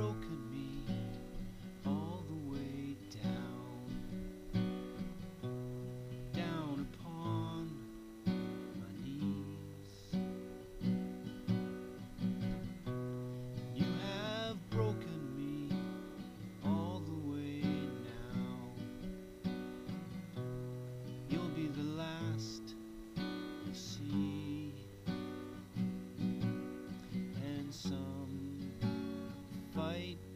broken night.